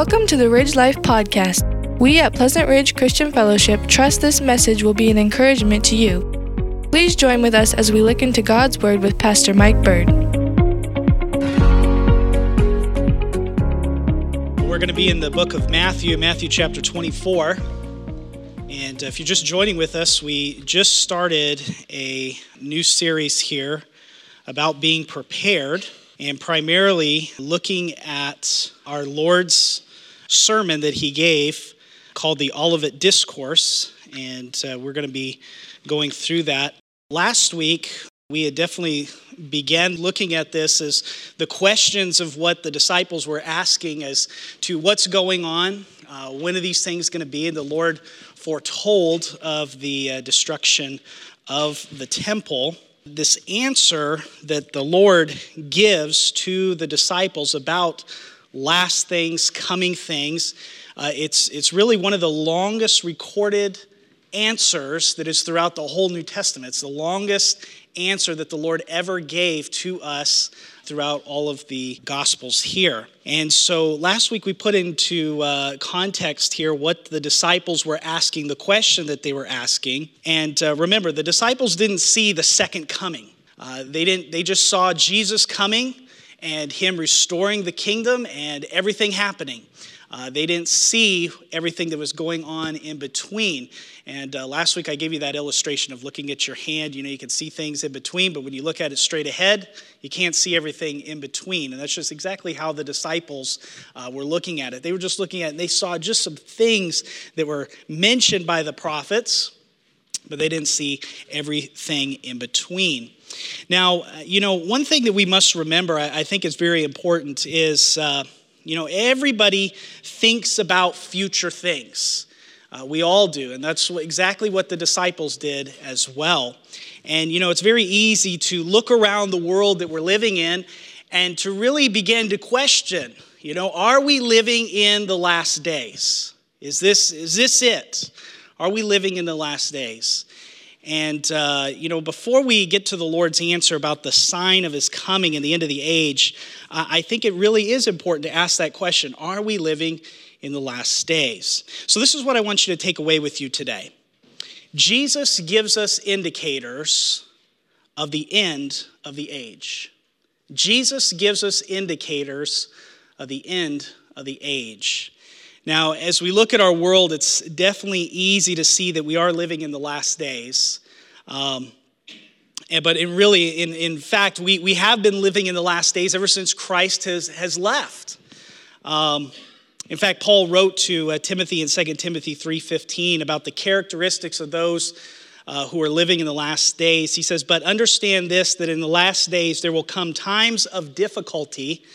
Welcome to the Ridge Life Podcast. We at Pleasant Ridge Christian Fellowship trust this message will be an encouragement to you. Please join with us as we look into God's Word with Pastor Mike Bird. We're going to be in the book of Matthew, Matthew chapter 24. And if you're just joining with us, we just started a new series here about being prepared and primarily looking at our Lord's sermon that he gave called the Olivet Discourse. And uh, we're going to be going through that. Last week, we had definitely began looking at this as the questions of what the disciples were asking as to what's going on, uh, when are these things going to be, and the Lord foretold of the uh, destruction of the temple this answer that the Lord gives to the disciples about last things, coming things, uh, it's, it's really one of the longest recorded answers that is throughout the whole New Testament. It's the longest answer that the Lord ever gave to us throughout all of the Gospels here. And so last week we put into uh, context here what the disciples were asking, the question that they were asking. And uh, remember, the disciples didn't see the second coming. Uh, they didn't. They just saw Jesus coming and Him restoring the kingdom and everything happening. Uh, they didn't see everything that was going on in between. And uh, last week I gave you that illustration of looking at your hand. You know, you can see things in between, but when you look at it straight ahead, you can't see everything in between. And that's just exactly how the disciples uh, were looking at it. They were just looking at it and they saw just some things that were mentioned by the prophets, but they didn't see everything in between. Now, uh, you know, one thing that we must remember, I, think is very important, is uh, you know, everybody thinks about future things. Uh, we all do, and that's exactly what the disciples did as well. And, you know, it's very easy to look around the world that we're living in and to really begin to question, you know, are we living in the last days? Is this, is this it? Are we living in the last days? And, uh, you know, before we get to the Lord's answer about the sign of his coming and the end of the age, I think it really is important to ask that question Are we living in the last days? So, this is what I want you to take away with you today. Jesus gives us indicators of the end of the age. Jesus gives us indicators of the end of the age. Now, as we look at our world, it's definitely easy to see that we are living in the last days. Um, but in really, in, in fact, we, we have been living in the last days ever since Christ has, has left. Um, in fact, Paul wrote to uh, Timothy in 2 Timothy 3.15 about the characteristics of those uh, who are living in the last days. He says, But understand this, that in the last days there will come times of difficulty –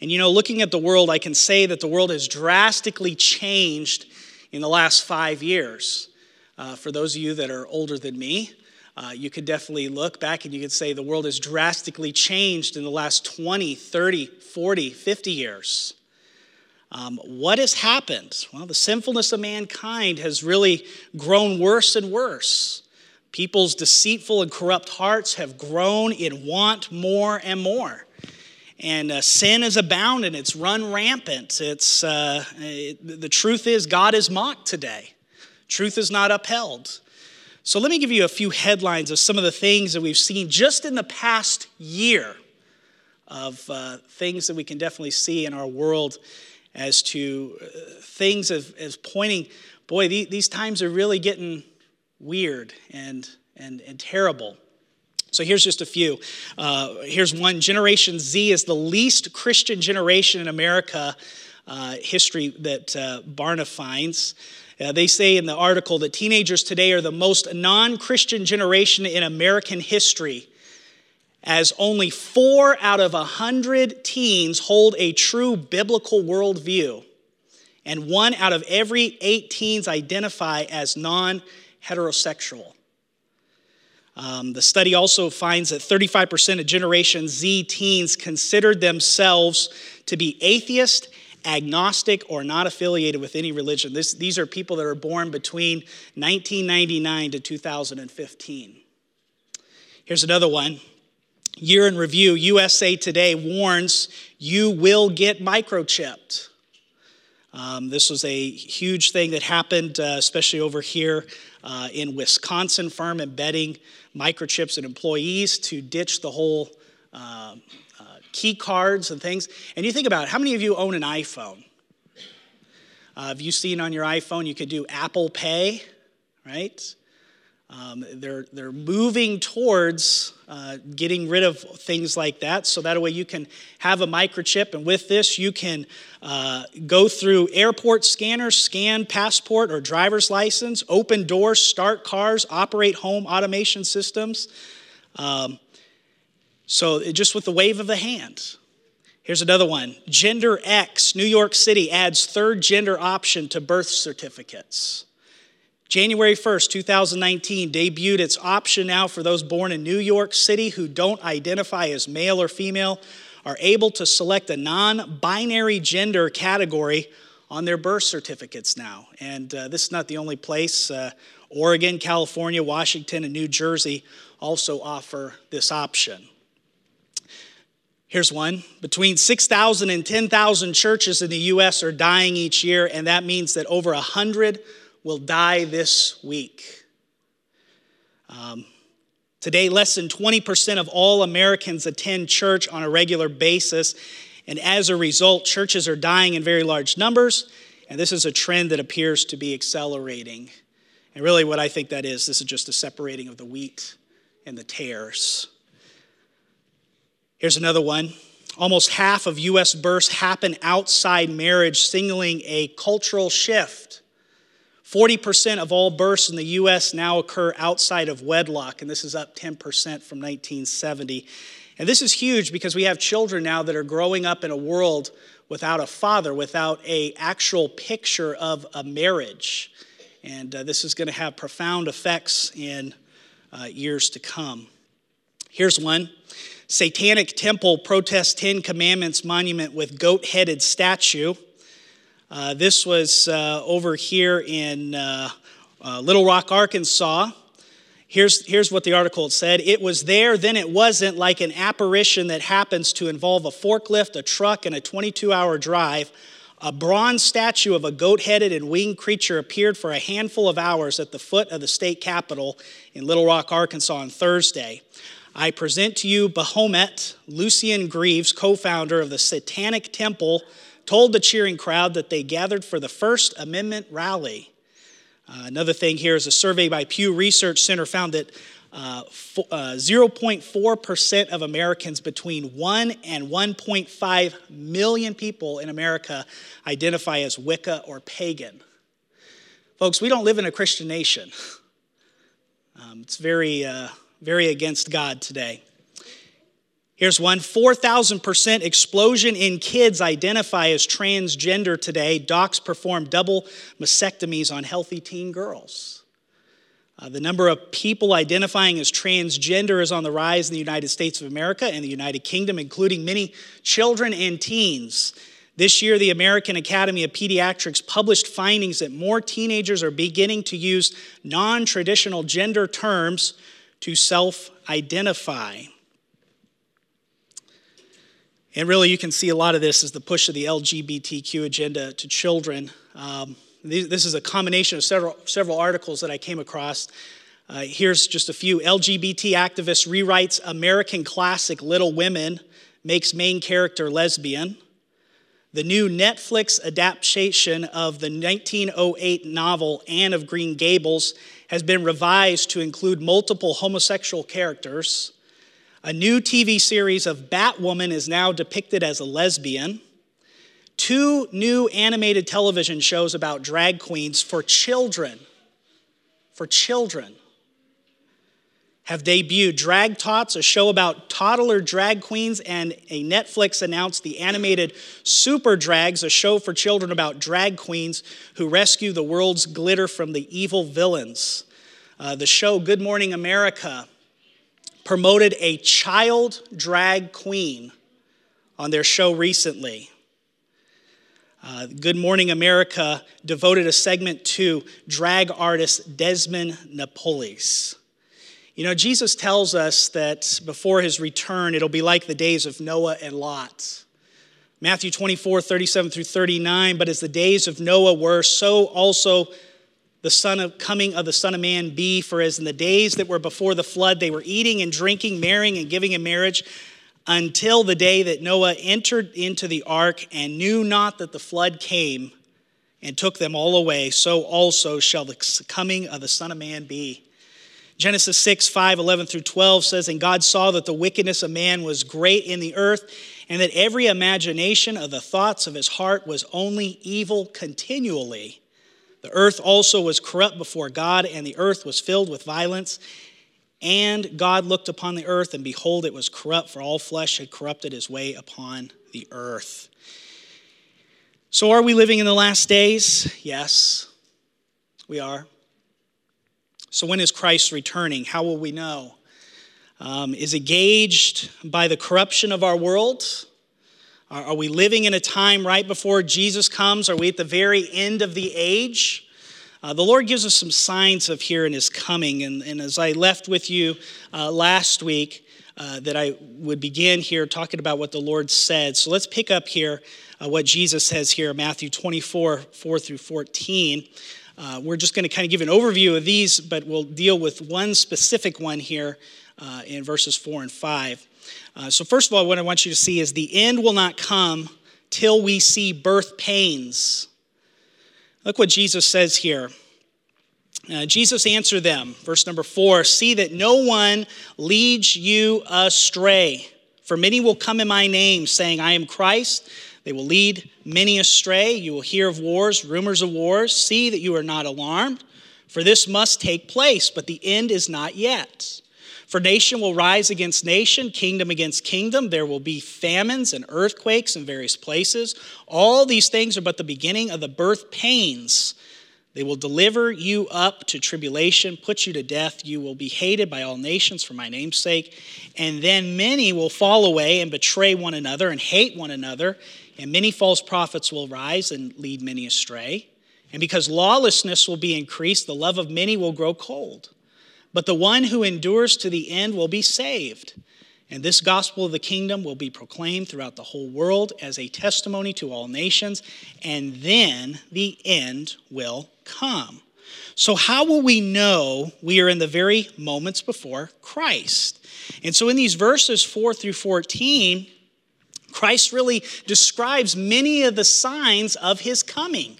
And you know, looking at the world, I can say that the world has drastically changed in the last five years. Uh, for those of you that are older than me, uh, you could definitely look back and you could say the world has drastically changed in the last 20, 30, 40, 50 years. Um, what has happened? Well, the sinfulness of mankind has really grown worse and worse. People's deceitful and corrupt hearts have grown in want more and more and uh, sin is abounding. it's run rampant. It's, uh, it, the truth is, God is mocked today. Truth is not upheld. So, let me give you a few headlines of some of the things that we've seen just in the past year of uh, things that we can definitely see in our world as to uh, things of, as pointing, boy, these times are really getting weird and, and, and terrible. So here's just a few. Uh, here's one Generation Z is the least Christian generation in America uh, history that uh, Barna finds. Uh, they say in the article that teenagers today are the most non Christian generation in American history, as only four out of a hundred teens hold a true biblical worldview. and one out of every eight teens identify as non heterosexual. Um, the study also finds that 35% of Generation Z teens considered themselves to be atheist, agnostic, or not affiliated with any religion. This, these are people that are born between 1999 to 2015. Here's another one. Year in review USA Today warns you will get microchipped. Um, this was a huge thing that happened, uh, especially over here uh, in Wisconsin, firm embedding microchips in employees to ditch the whole uh, uh, key cards and things. And you think about it, how many of you own an iPhone? Uh, have you seen on your iPhone you could do Apple Pay, right? Um, they're, they're moving towards uh, getting rid of things like that. So that way you can have a microchip and with this you can uh, go through airport scanners scan passport or driver's license open doors start cars operate home automation systems. Um, so just with the wave of the hand. Here's another one. Gender x new york city adds third gender option to birth certificates January 1st, 2019, debuted its option now for those born in New York City who don't identify as male or female are able to select a non binary gender category on their birth certificates now. And uh, this is not the only place. Uh, Oregon, California, Washington, and New Jersey also offer this option. Here's one. Between 6,000 and 10,000 churches in the U.S. are dying each year, and that means that over 100 will die this week. Um, today, less than 20% of all Americans attend church on a regular basis, and as a result, churches are dying in very large numbers, and this is a trend that appears to be accelerating. And really, what I think that is, this is just a separating of the wheat and the tares. Here's another one. Almost half of U.S. births happen outside marriage, signaling a cultural shift. 40% of all births in the US now occur outside of wedlock, and this is up 10% from 1970. And this is huge because we have children now that are growing up in a world without a father, without a actual picture of a marriage. And uh, this is going to have profound effects in uh, years to come. Here's one Satanic Temple protests Ten Commandments monument with goat headed statue. Uh, this was uh, over here in uh, uh, Little Rock, Arkansas. Here's, here's what the article said It was there, then it wasn't, like an apparition that happens to involve a forklift, a truck, and a 22 hour drive. A bronze statue of a goat headed and winged creature appeared for a handful of hours at the foot of the state capitol in Little Rock, Arkansas on Thursday. I present to you Baphomet, Lucien Greaves, co founder of the Satanic Temple told the cheering crowd that they gathered for the First Amendment rally. Uh, another thing here is a survey by Pew Research Center found that uh, uh, 0.4% of Americans between 1 and 1.5 million people in America identify as Wicca or pagan. Folks, we don't live in a Christian nation. Um, it's very, uh, very against God today. Here's one 4,000% explosion in kids identify as transgender today. Docs perform double mastectomies on healthy teen girls. Uh, the number of people identifying as transgender is on the rise in the United States of America and the United Kingdom, including many children and teens. This year, the American Academy of Pediatrics published findings that more teenagers are beginning to use non traditional gender terms to self identify. And really, you can see a lot of this as the push of the LGBTQ agenda to children. Um, this is a combination of several, several articles that I came across. Uh, here's just a few. LGBT activist rewrites American classic Little Women, makes main character lesbian. The new Netflix adaptation of the 1908 novel Anne of Green Gables has been revised to include multiple homosexual characters. A new TV series of Batwoman is now depicted as a lesbian. Two new animated television shows about drag queens for children. For children have debuted. Drag Tots, a show about toddler drag queens, and a Netflix announced the animated Super Drags, a show for children about drag queens who rescue the world's glitter from the evil villains. Uh, the show Good Morning America promoted a child drag queen on their show recently. Uh, Good Morning America devoted a segment to drag artist Desmond Napoles. You know, Jesus tells us that before his return, it'll be like the days of Noah and Lot. Matthew 24, 37 through 39, but as the days of Noah were, so also the son of coming of the Son of Man be. For as in the days that were before the flood, they were eating and drinking, marrying and giving in marriage, until the day that Noah entered into the ark and knew not that the flood came and took them all away, so also shall the coming of the Son of Man be. Genesis 6, 5, 11 through 12 says, And God saw that the wickedness of man was great in the earth, and that every imagination of the thoughts of his heart was only evil continually. The earth also was corrupt before God, and the earth was filled with violence. And God looked upon the earth, and behold, it was corrupt, for all flesh had corrupted his way upon the earth. So, are we living in the last days? Yes, we are. So, when is Christ returning? How will we know? Um, is it gauged by the corruption of our world? Are, we living in a time right before Jesus comes? Are we at the very end of the age? Uh, the Lord gives us some signs of here in His coming. And, and as I left with you uh, last week, uh, that I would begin here talking about what the Lord said. So let's pick up here uh, what Jesus says here, Matthew 24, 4 through 14. Uh, we're just going to kind of give an overview of these, but we'll deal with one specific one here uh, in verses 4 and 5. Uh, so, first of all, what I want you to see is the end will not come till we see birth pains. Look what Jesus says here. Uh, Jesus answered them, verse number four See that no one leads you astray. For many will come in my name, saying, I am Christ they will lead many astray. You will hear of wars, rumors of wars. See that you are not alarmed, for this must take place, but the end is not yet. For nation will rise against nation, kingdom against kingdom. There will be famines and earthquakes in various places. All these things are but the beginning of the birth pains. They will deliver you up to tribulation, put you to death. You will be hated by all nations for my name's sake. And then many will fall away and betray one another and hate one another and many false prophets will rise and lead many astray. And because lawlessness will be increased, the love of many will grow cold. But the one who endures to the end will be saved. And this gospel of the kingdom will be proclaimed throughout the whole world as a testimony to all nations, and then the end will come. So, how will we know we are in the very moments before Christ? And so, in these verses 4 through 14, Christ really describes many of the signs of his coming.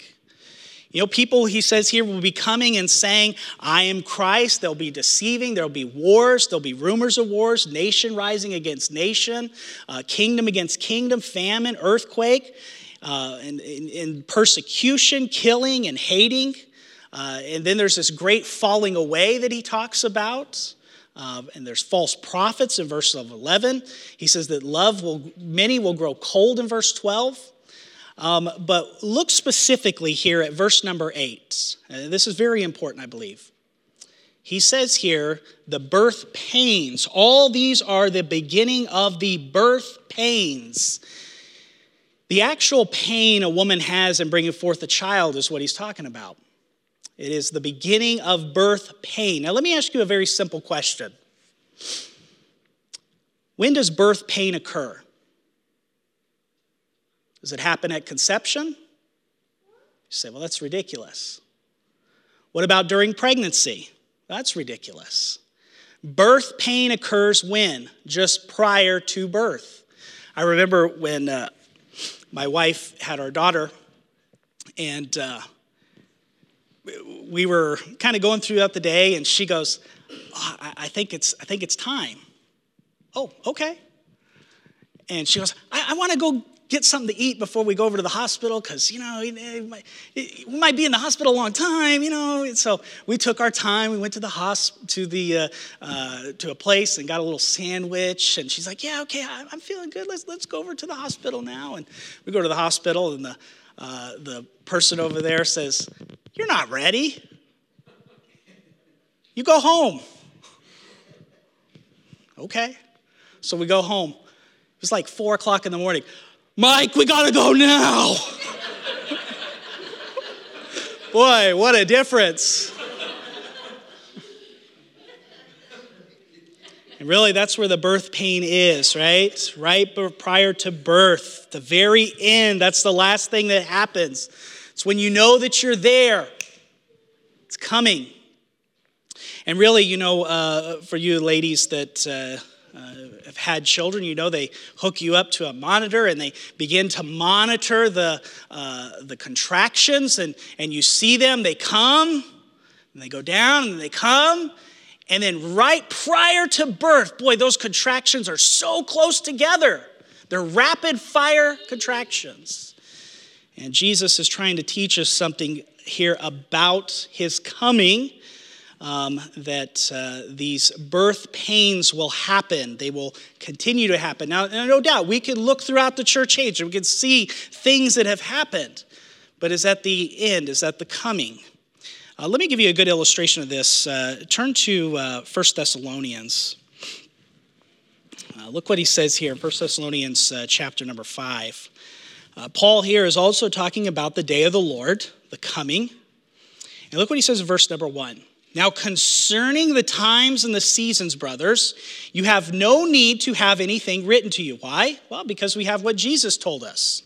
You know, people, he says here, will be coming and saying, I am Christ. They'll be deceiving. There'll be wars. There'll be rumors of wars, nation rising against nation, uh, kingdom against kingdom, famine, earthquake, uh, and, and, and, persecution, killing, and hating. Uh, and then there's this great falling away that he talks about. Uh, and there's false prophets in verse 11. He says that love will, many will grow cold in verse 12. Um, but look specifically here at verse number 8. Uh, this is very important, I believe. He says here, the birth pains. All these are the beginning of the birth pains. The actual pain a woman has in bringing forth a child is what he's talking about. It is the beginning of birth pain. Now, let me ask you a very simple question When does birth pain occur? Does it happen at conception? You say, well, that's ridiculous. What about during pregnancy? That's ridiculous. Birth pain occurs when? Just prior to birth. I remember when uh, my wife had our daughter, and uh, we were kind of going throughout the day, and she goes, oh, I, think it's, I think it's time. Oh, okay. And she goes, I, I want to go get something to eat before we go over to the hospital because, you know, we might be in the hospital a long time, you know. And so we took our time. We went to the hosp- to uh, uh, to a place and got a little sandwich. And she's like, "Yeah, okay, I'm feeling good. Let's let's go over to the hospital now." And we go to the hospital, and the uh, the person over there says, "You're not ready. You go home." Okay. So we go home. It was like four o'clock in the morning. Mike, we gotta go now. Boy, what a difference. And really, that's where the birth pain is, right? Right prior to birth, the very end, that's the last thing that happens. It's when you know that you're there, it's coming. And really, you know, uh, for you ladies that uh, uh, have had children, you know they hook you up to a monitor and they begin to monitor the, uh, the contractions, and, and you see them, they come, and they go down, and they come. And then, right prior to birth, boy, those contractions are so close together. They're rapid fire contractions. And Jesus is trying to teach us something here about his coming um, that uh, these birth pains will happen. They will continue to happen. Now, no doubt, we can look throughout the church age and we can see things that have happened, but is that the end? Is that the coming? Uh, let me give you a good illustration of this. Uh, turn to uh, 1 Thessalonians. Uh, look what he says here in 1 Thessalonians uh, chapter number 5. Uh, Paul here is also talking about the day of the Lord, the coming. And look what he says in verse number 1. Now, concerning the times and the seasons, brothers, you have no need to have anything written to you. Why? Well, because we have what Jesus told us.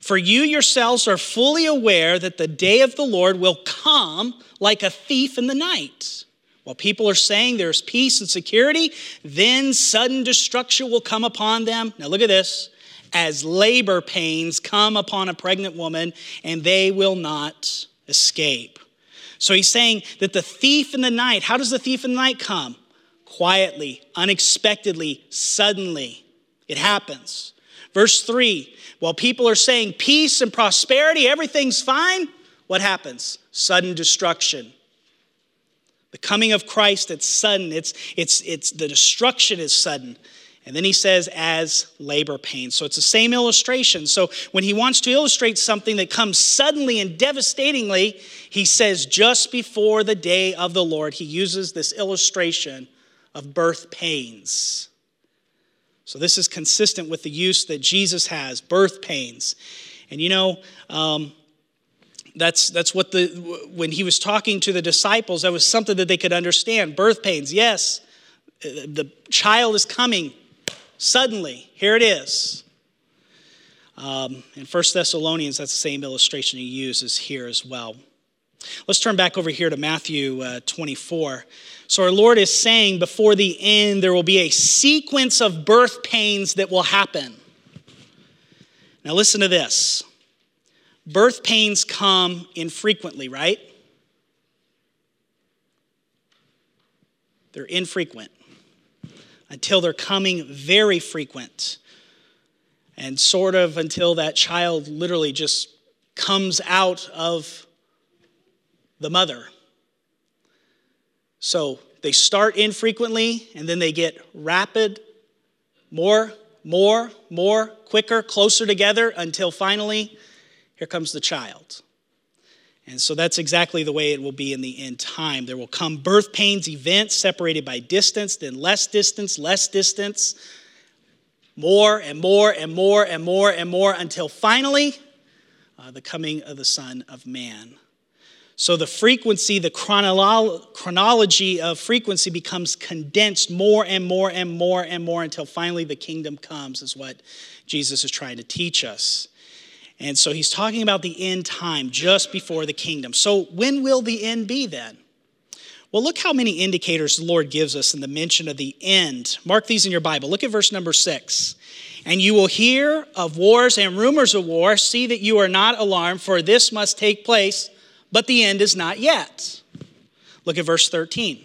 For you yourselves are fully aware that the day of the Lord will come like a thief in the night. While people are saying there's peace and security, then sudden destruction will come upon them. Now, look at this as labor pains come upon a pregnant woman, and they will not escape. So he's saying that the thief in the night, how does the thief in the night come? Quietly, unexpectedly, suddenly. It happens. Verse 3 while people are saying peace and prosperity, everything's fine, what happens? Sudden destruction. The coming of Christ, it's sudden. It's, it's, it's, the destruction is sudden. And then he says, as labor pains. So it's the same illustration. So when he wants to illustrate something that comes suddenly and devastatingly, he says, just before the day of the Lord, he uses this illustration of birth pains. So this is consistent with the use that Jesus has birth pains. And you know, um, that's, that's what the, when he was talking to the disciples, that was something that they could understand. Birth pains, yes, the child is coming Suddenly, here it is. Um, in 1 Thessalonians, that's the same illustration he uses here as well. Let's turn back over here to Matthew uh, 24. So, our Lord is saying before the end, there will be a sequence of birth pains that will happen. Now, listen to this birth pains come infrequently, right? They're infrequent until they're coming very frequent. And sort of until that child literally just comes out of the mother. So they start infrequently and then they get rapid, more, more, more, quicker, closer together until finally, here comes the child. And so that's exactly the way it will be in the end time. There will come birth pains, events separated by distance, then less distance, less distance, more and more and more and more and more until finally uh, the coming of the Son of Man. So the frequency, the chronolo- chronology of frequency becomes condensed more and more and more and more until finally the kingdom comes, is what Jesus is trying to teach us. And so he's talking about the end time just before the kingdom. So when will the end be then? Well, look how many indicators the Lord gives us in the mention of the end. Mark these in your Bible. Look at verse number six. And you will hear of wars and rumors of war. See that you are not alarmed, for this must take place, but the end is not yet. Look at verse 13.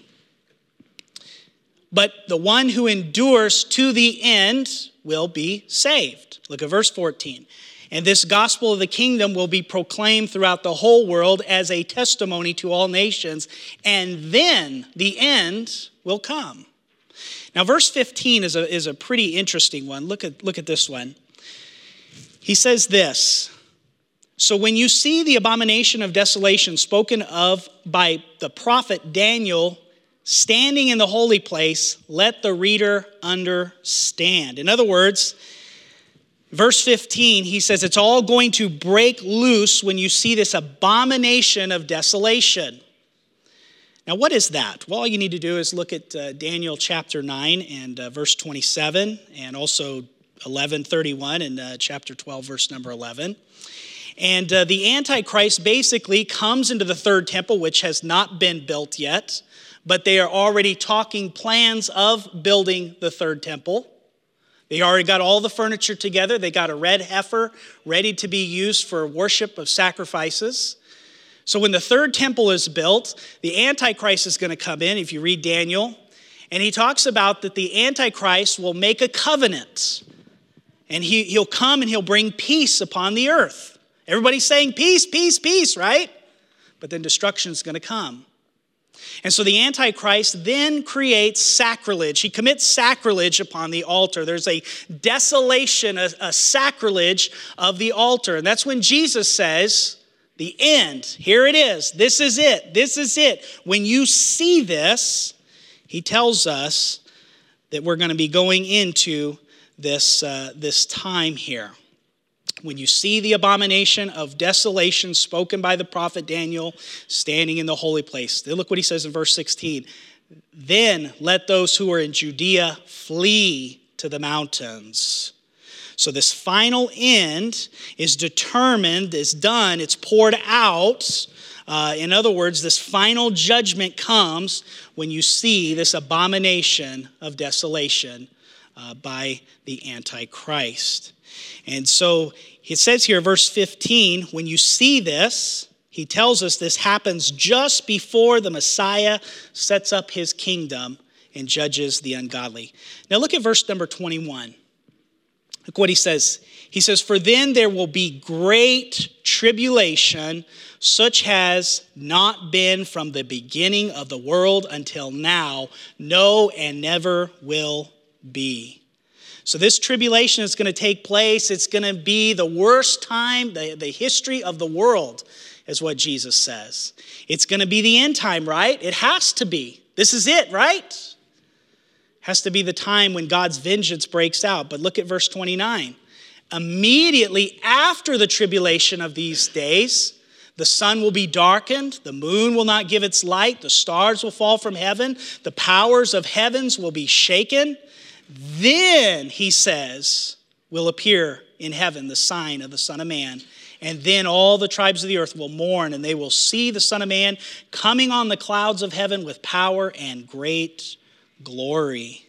But the one who endures to the end will be saved. Look at verse 14. And this gospel of the kingdom will be proclaimed throughout the whole world as a testimony to all nations, and then the end will come. Now, verse 15 is a, is a pretty interesting one. Look at, look at this one. He says this So when you see the abomination of desolation spoken of by the prophet Daniel standing in the holy place, let the reader understand. In other words, verse 15, he says it's all going to break loose when you see this abomination of desolation. Now, what is that? Well, all you need to do is look at uh, Daniel chapter 9 and uh, verse 27, and also 11:31 and uh, chapter 12, verse number 11. And uh, the Antichrist basically comes into the third temple, which has not been built yet, but they are already talking plans of building the third temple. They already got all the furniture together. They got a red heifer ready to be used for worship of sacrifices. So when the third temple is built, the Antichrist is going to come in, if you read Daniel, and he talks about that the Antichrist will make a covenant. And he, he'll come and he'll bring peace upon the earth. Everybody's saying peace, peace, peace, right? But then destruction is going to come. And so the Antichrist then creates sacrilege. He commits sacrilege upon the altar. There's a desolation, a, a, sacrilege of the altar. And that's when Jesus says, the end. Here it is. This is it. This is it. When you see this, he tells us that we're going to be going into this, uh, this time here. When you see the abomination of desolation spoken by the prophet Daniel standing in the holy place, look what he says in verse 16. Then let those who are in Judea flee to the mountains. So, this final end is determined, is done, it's poured out. Uh, in other words, this final judgment comes when you see this abomination of desolation uh, by the Antichrist. And so it says here, verse 15, when you see this, he tells us this happens just before the Messiah sets up his kingdom and judges the ungodly. Now look at verse number 21. Look what he says. He says, For then there will be great tribulation, such has not been from the beginning of the world until now, no, and never will be. So, this tribulation is going to take place. It's going to be the worst time, the, the history of the world, is what Jesus says. It's going to be the end time, right? It has to be. This is it, right? has to be the time when God's vengeance breaks out. But look at verse 29. Immediately after the tribulation of these days, the sun will be darkened, the moon will not give its light, the stars will fall from heaven, the powers of heavens will be shaken. Then, he says, will appear in heaven the sign of the Son of Man. And then all the tribes of the earth will mourn, and they will see the Son of Man coming on the clouds of heaven with power and great glory.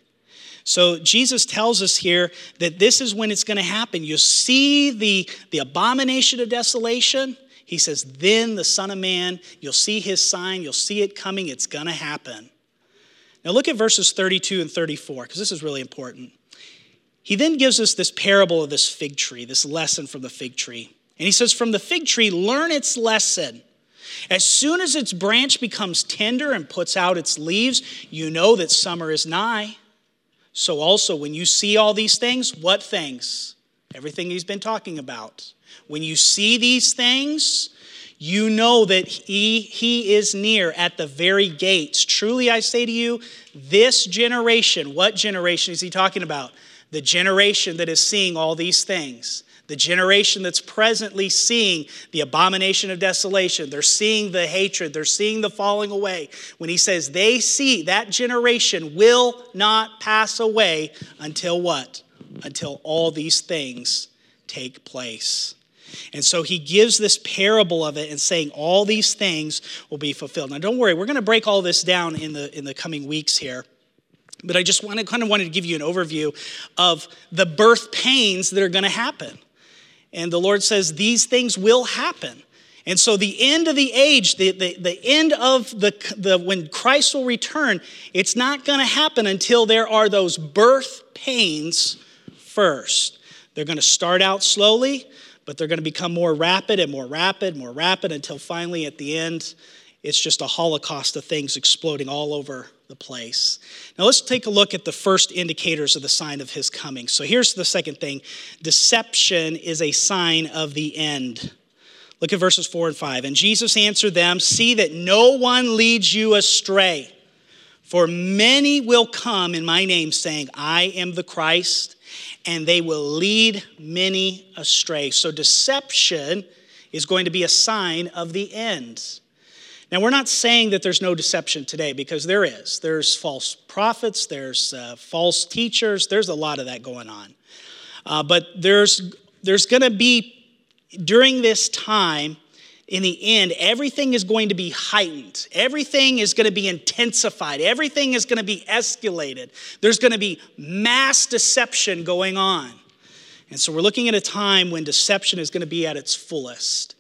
So Jesus tells us here that this is when it's going to happen. You see the, the abomination of desolation. He says, then the Son of Man, you'll see his sign, you'll see it coming, it's going to happen. Now look at verses 32 and 34, because this is really important. He then gives us this parable of this fig tree, this lesson from the fig tree. And he says, From the fig tree, learn its lesson. As soon as its branch becomes tender and puts out its leaves, you know that summer is nigh. So, also, when you see all these things, what things? Everything he's been talking about. When you see these things, you know that he, he is near at the very gates. Truly, I say to you, this generation, what generation is he talking about? The generation that is seeing all these things the generation that's presently seeing the abomination of desolation, they're seeing the hatred, they're seeing the falling away. When he says they see, that generation will not pass away until what? Until all these things take place. And so he gives this parable of it and saying all these things will be fulfilled. Now, don't worry, we're going to break all this down in the, in the coming weeks here. But I just wanted, kind of wanted to give you an overview of the birth pains that are going to happen. And the Lord says these things will happen. And so the end of the age, the, the, the end of the, the when Christ will return, it's not going to happen until there are those birth pains first. They're going to start out slowly, but they're going to become more rapid and more rapid, more rapid until finally at the end, it's just a holocaust of things exploding all over the place. Now let's take a look at the first indicators of the sign of his coming. So here's the second thing deception is a sign of the end. Look at verses 4 and 5. And Jesus answered them See that no one leads you astray. For many will come in my name, saying, I am the Christ, and they will lead many astray. So deception is going to be a sign of the end. Now, we're not saying that there's no deception today because there is. There's false prophets, there's uh, false teachers, there's a lot of that going on. Uh, but there's, there's going to be, during this time, in the end, everything is going to be heightened. Everything is going to be intensified. Everything is going to be escalated. There's going to be mass deception going on. And so we're looking at a time when deception is going to be at its fullest.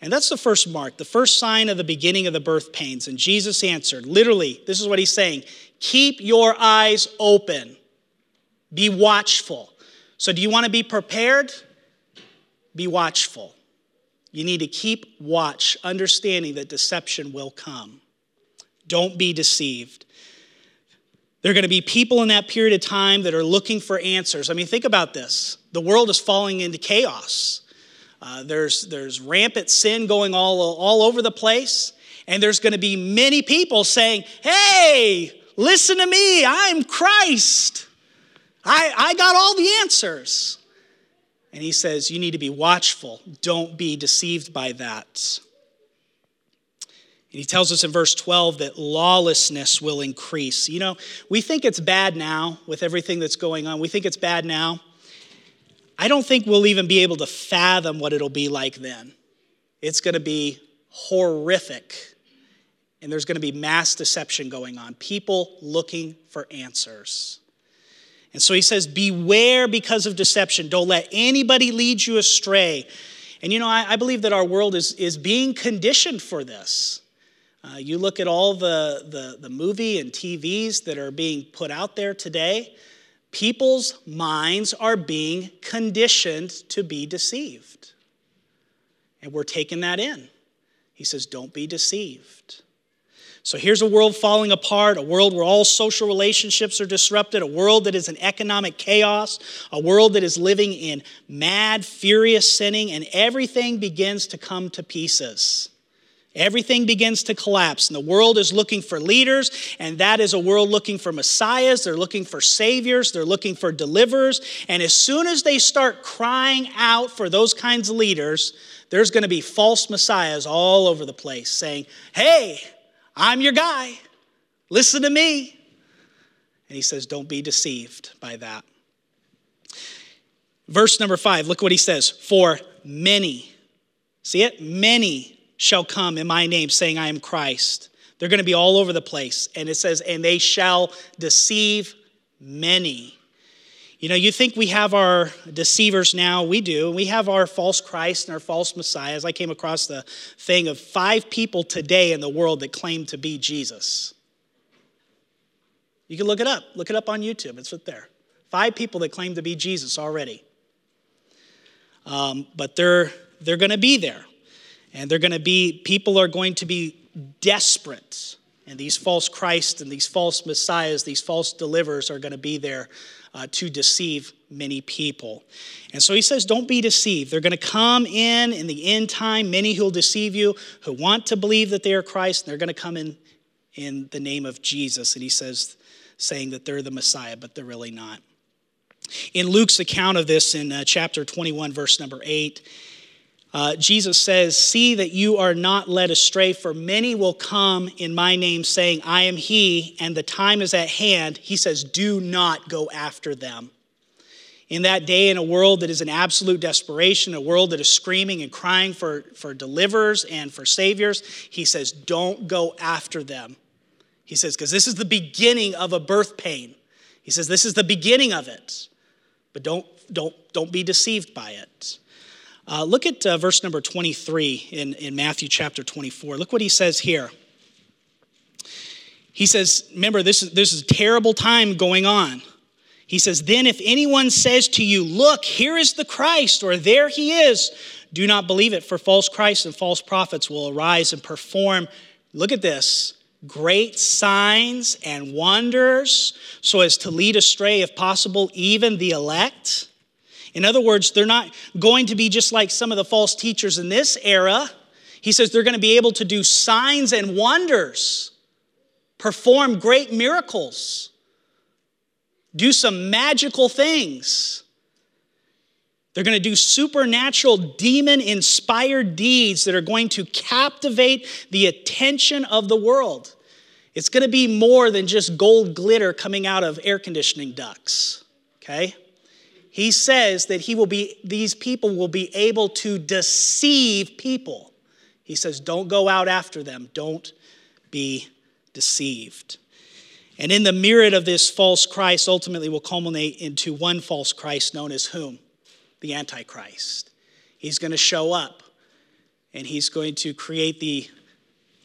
And that's the first mark, the first sign of the beginning of the birth pains. And Jesus answered, literally, this is what he's saying keep your eyes open, be watchful. So, do you want to be prepared? Be watchful. You need to keep watch, understanding that deception will come. Don't be deceived. There are going to be people in that period of time that are looking for answers. I mean, think about this the world is falling into chaos. Uh, there's, there's rampant sin going all, all over the place. And there's going to be many people saying, Hey, listen to me. I'm Christ. I, I got all the answers. And he says, You need to be watchful. Don't be deceived by that. And he tells us in verse 12 that lawlessness will increase. You know, we think it's bad now with everything that's going on. We think it's bad now. I don't think we'll even be able to fathom what it'll be like then. It's going to be horrific. And there's going to be mass deception going on, people looking for answers. And so he says, Beware because of deception. Don't let anybody lead you astray. And you know, I, I believe that our world is, is being conditioned for this. Uh, you look at all the, the, the movie and TVs that are being put out there today, people's minds are being conditioned to be deceived. And we're taking that in. He says, Don't be deceived. So here's a world falling apart, a world where all social relationships are disrupted, a world that is in economic chaos, a world that is living in mad, furious sinning, and everything begins to come to pieces. Everything begins to collapse, and the world is looking for leaders, and that is a world looking for messiahs. They're looking for saviors, they're looking for deliverers. And as soon as they start crying out for those kinds of leaders, there's going to be false messiahs all over the place saying, Hey, I'm your guy. Listen to me. And he says, Don't be deceived by that. Verse number five, look what he says. For many, see it? Many shall come in my name, saying, I am Christ. They're going to be all over the place. And it says, and they shall deceive many. You know, you think we have our deceivers now. We do. We have our false Christ and our false messiahs. I came across the thing of five people today in the world that claim to be Jesus. You can look it up. Look it up on YouTube. It's right there. Five people that claim to be Jesus already. Um, but they're, they're going to be there. And they're going to be, people are going to be desperate. And these false Christ and these false messiahs, these false deliverers are going to be there uh, to deceive many people. And so he says, Don't be deceived. They're going to come in in the end time, many who'll deceive you, who want to believe that they are Christ, and they're going to come in in the name of Jesus. And he says, saying that they're the Messiah, but they're really not. In Luke's account of this in uh, chapter 21, verse number 8, uh, Jesus says, See that you are not led astray, for many will come in my name, saying, I am he, and the time is at hand. He says, Do not go after them. In that day, in a world that is in absolute desperation, a world that is screaming and crying for, for deliverers and for saviors, he says, Don't go after them. He says, Because this is the beginning of a birth pain. He says, This is the beginning of it. But don't, don't, don't be deceived by it. Uh, look at uh, verse number 23 in, in Matthew chapter 24. Look what he says here. He says, remember, this is, this is a terrible time going on. He says, Then if anyone says to you, Look, here is the Christ, or there he is, do not believe it, for false Christs and false prophets will arise and perform, look at this, great signs and wonders, so as to lead astray, if possible, even the elect. In other words, they're not going to be just like some of the false teachers in this era. He says they're going to be able to do signs and wonders, perform great miracles do some magical things. They're going to do supernatural, demon inspired deeds that are going to captivate the attention of the world. It's going to be more than just gold glitter coming out of air conditioning ducts, okay? He says that he will be, these people will be able to deceive people. He says, don't go out after them, don't be deceived. And in the myriad of this false Christ, ultimately will culminate into one false Christ known as whom? The Antichrist. He's going to show up and he's going to create the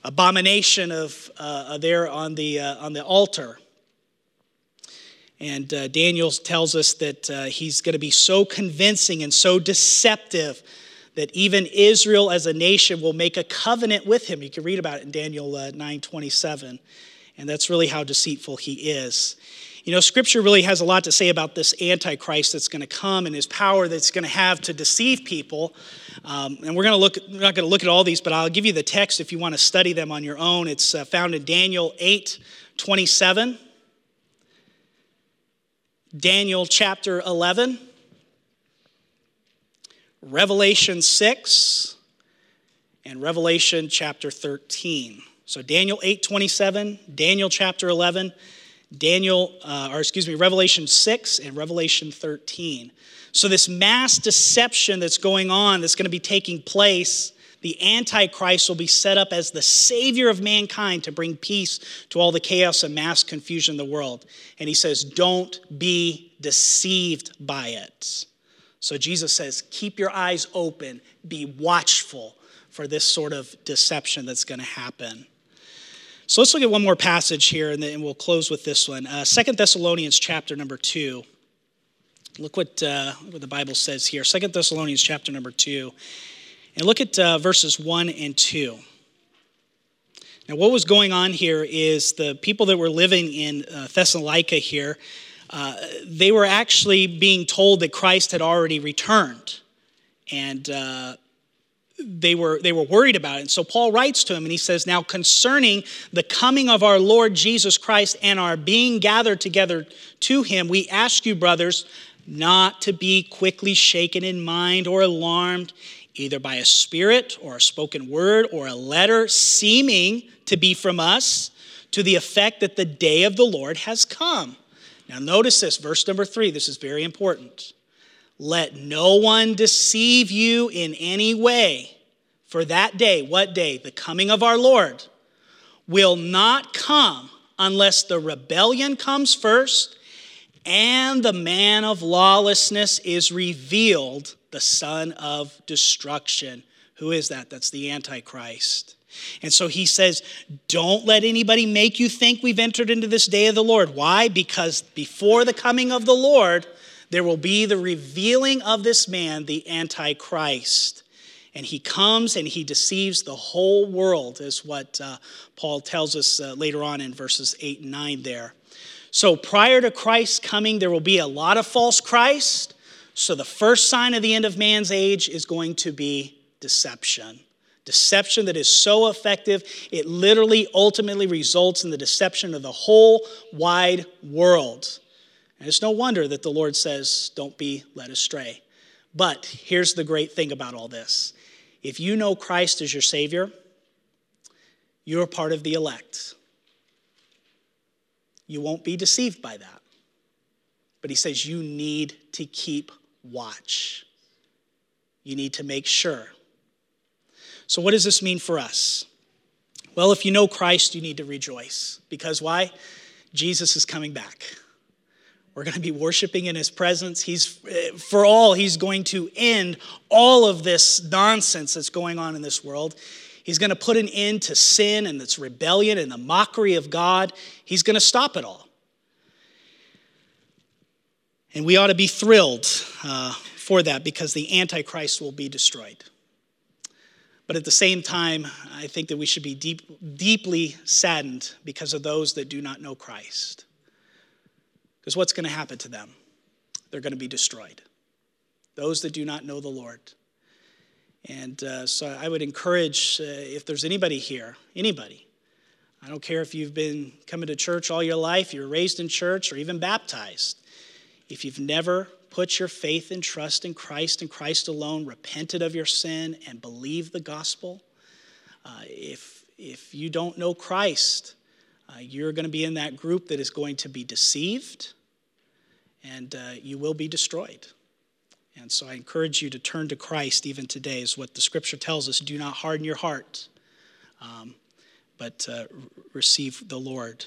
abomination of uh, there on the, uh, on the altar. And uh, Daniel tells us that uh, he's going to be so convincing and so deceptive that even Israel as a nation will make a covenant with him. You can read about it in Daniel uh, 9 27. And that's really how deceitful he is. You know, scripture really has a lot to say about this Antichrist that's going to come and his power that's going to have to deceive people. Um, and we're going to look, we're not going to look at all these, but I'll give you the text if you want to study them on your own. It's uh, found in Daniel 8 27, Daniel chapter 11, Revelation 6, and Revelation chapter 13. So Daniel 8 27, Daniel chapter 11, Daniel, uh, or excuse me, Revelation 6 and Revelation 13. So this mass deception that's going on, that's going to be taking place, the Antichrist will be set up as the savior of mankind to bring peace to all the chaos and mass confusion in the world. And he says, don't be deceived by it. So Jesus says, keep your eyes open, be watchful for this sort of deception that's going to happen. So let's look at one more passage here, and then we'll close with this one. Uh, Thessalonians chapter number two. Look what, uh, what the Bible says here. Second Thessalonians chapter number two. And look at uh, verses one and two. Now, what was going on here is the people that were living in uh, Thessalonica here, uh, they were actually being told that Christ had already returned. And uh, they were, they were worried about it. And so Paul writes to him and he says, Now concerning the coming of our Lord Jesus Christ and our being gathered together to him, we ask you, brothers, not to be quickly shaken in mind or alarmed, either by a spirit or a spoken word or a letter seeming to be from us, to the effect that the day of the Lord has come. Now, notice this, verse number three. This is very important. Let no one deceive you in any way, for that day, what day? The coming of our Lord, will not come unless the rebellion comes first and the man of lawlessness is revealed, the son of destruction. Who is that? That's the Antichrist. And so he says, Don't let anybody make you think we've entered into this day of the Lord. Why? Because before the coming of the Lord, there will be the revealing of this man, the Antichrist. And he comes and he deceives the whole world, is what uh, Paul tells us uh, later on in verses 8 and 9 there. So prior to Christ's coming, there will be a lot of false Christ. So the first sign of the end of man's age is going to be deception. Deception that is so effective, it literally ultimately results in the deception of the whole wide world. And it's no wonder that the Lord says, Don't be led astray. But here's the great thing about all this if you know Christ as your Savior, you're part of the elect. You won't be deceived by that. But he says you need to keep watch. You need to make sure. So, what does this mean for us? Well, if you know Christ, you need to rejoice. Because why? Jesus is coming back. We're going to be worshiping in his presence. He's, for all, he's going to end all of this nonsense that's going on in this world. He's going to put an end to sin and its rebellion and the mockery of God. He's going to stop it all. And we ought to be thrilled uh, for that because the Antichrist will be destroyed. But at the same time, I think that we should be deep, deeply saddened because of those that do not know Christ. Because what's going to happen to them? They're going to be destroyed. Those that do not know the Lord. And uh, so I would encourage uh, if there's anybody here, anybody, I don't care if you've been coming to church all your life, you're raised in church, or even baptized. If you've never put your faith and trust in Christ and Christ alone, repented of your sin, and believed the gospel, uh, if, if you don't know Christ, uh, you're going to be in that group that is going to be deceived and uh, you will be destroyed. And so I encourage you to turn to Christ even today, is what the scripture tells us. Do not harden your heart, um, but uh, receive the Lord.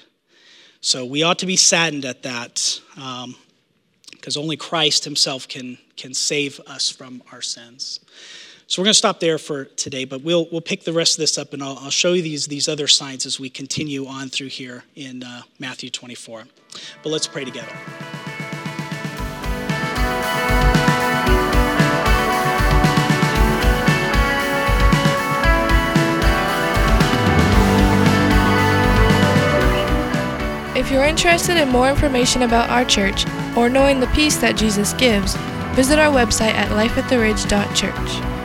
So we ought to be saddened at that. Um, because only Christ himself can, can save us from our sins. So we're going to stop there for today, but we'll, we'll pick the rest of this up and I'll, I'll show you these, these other signs as we continue on through here in uh, Matthew 24. But let's pray together. If you're interested in more information about our church or knowing the peace that Jesus gives, visit our website at lifeattheridge.church.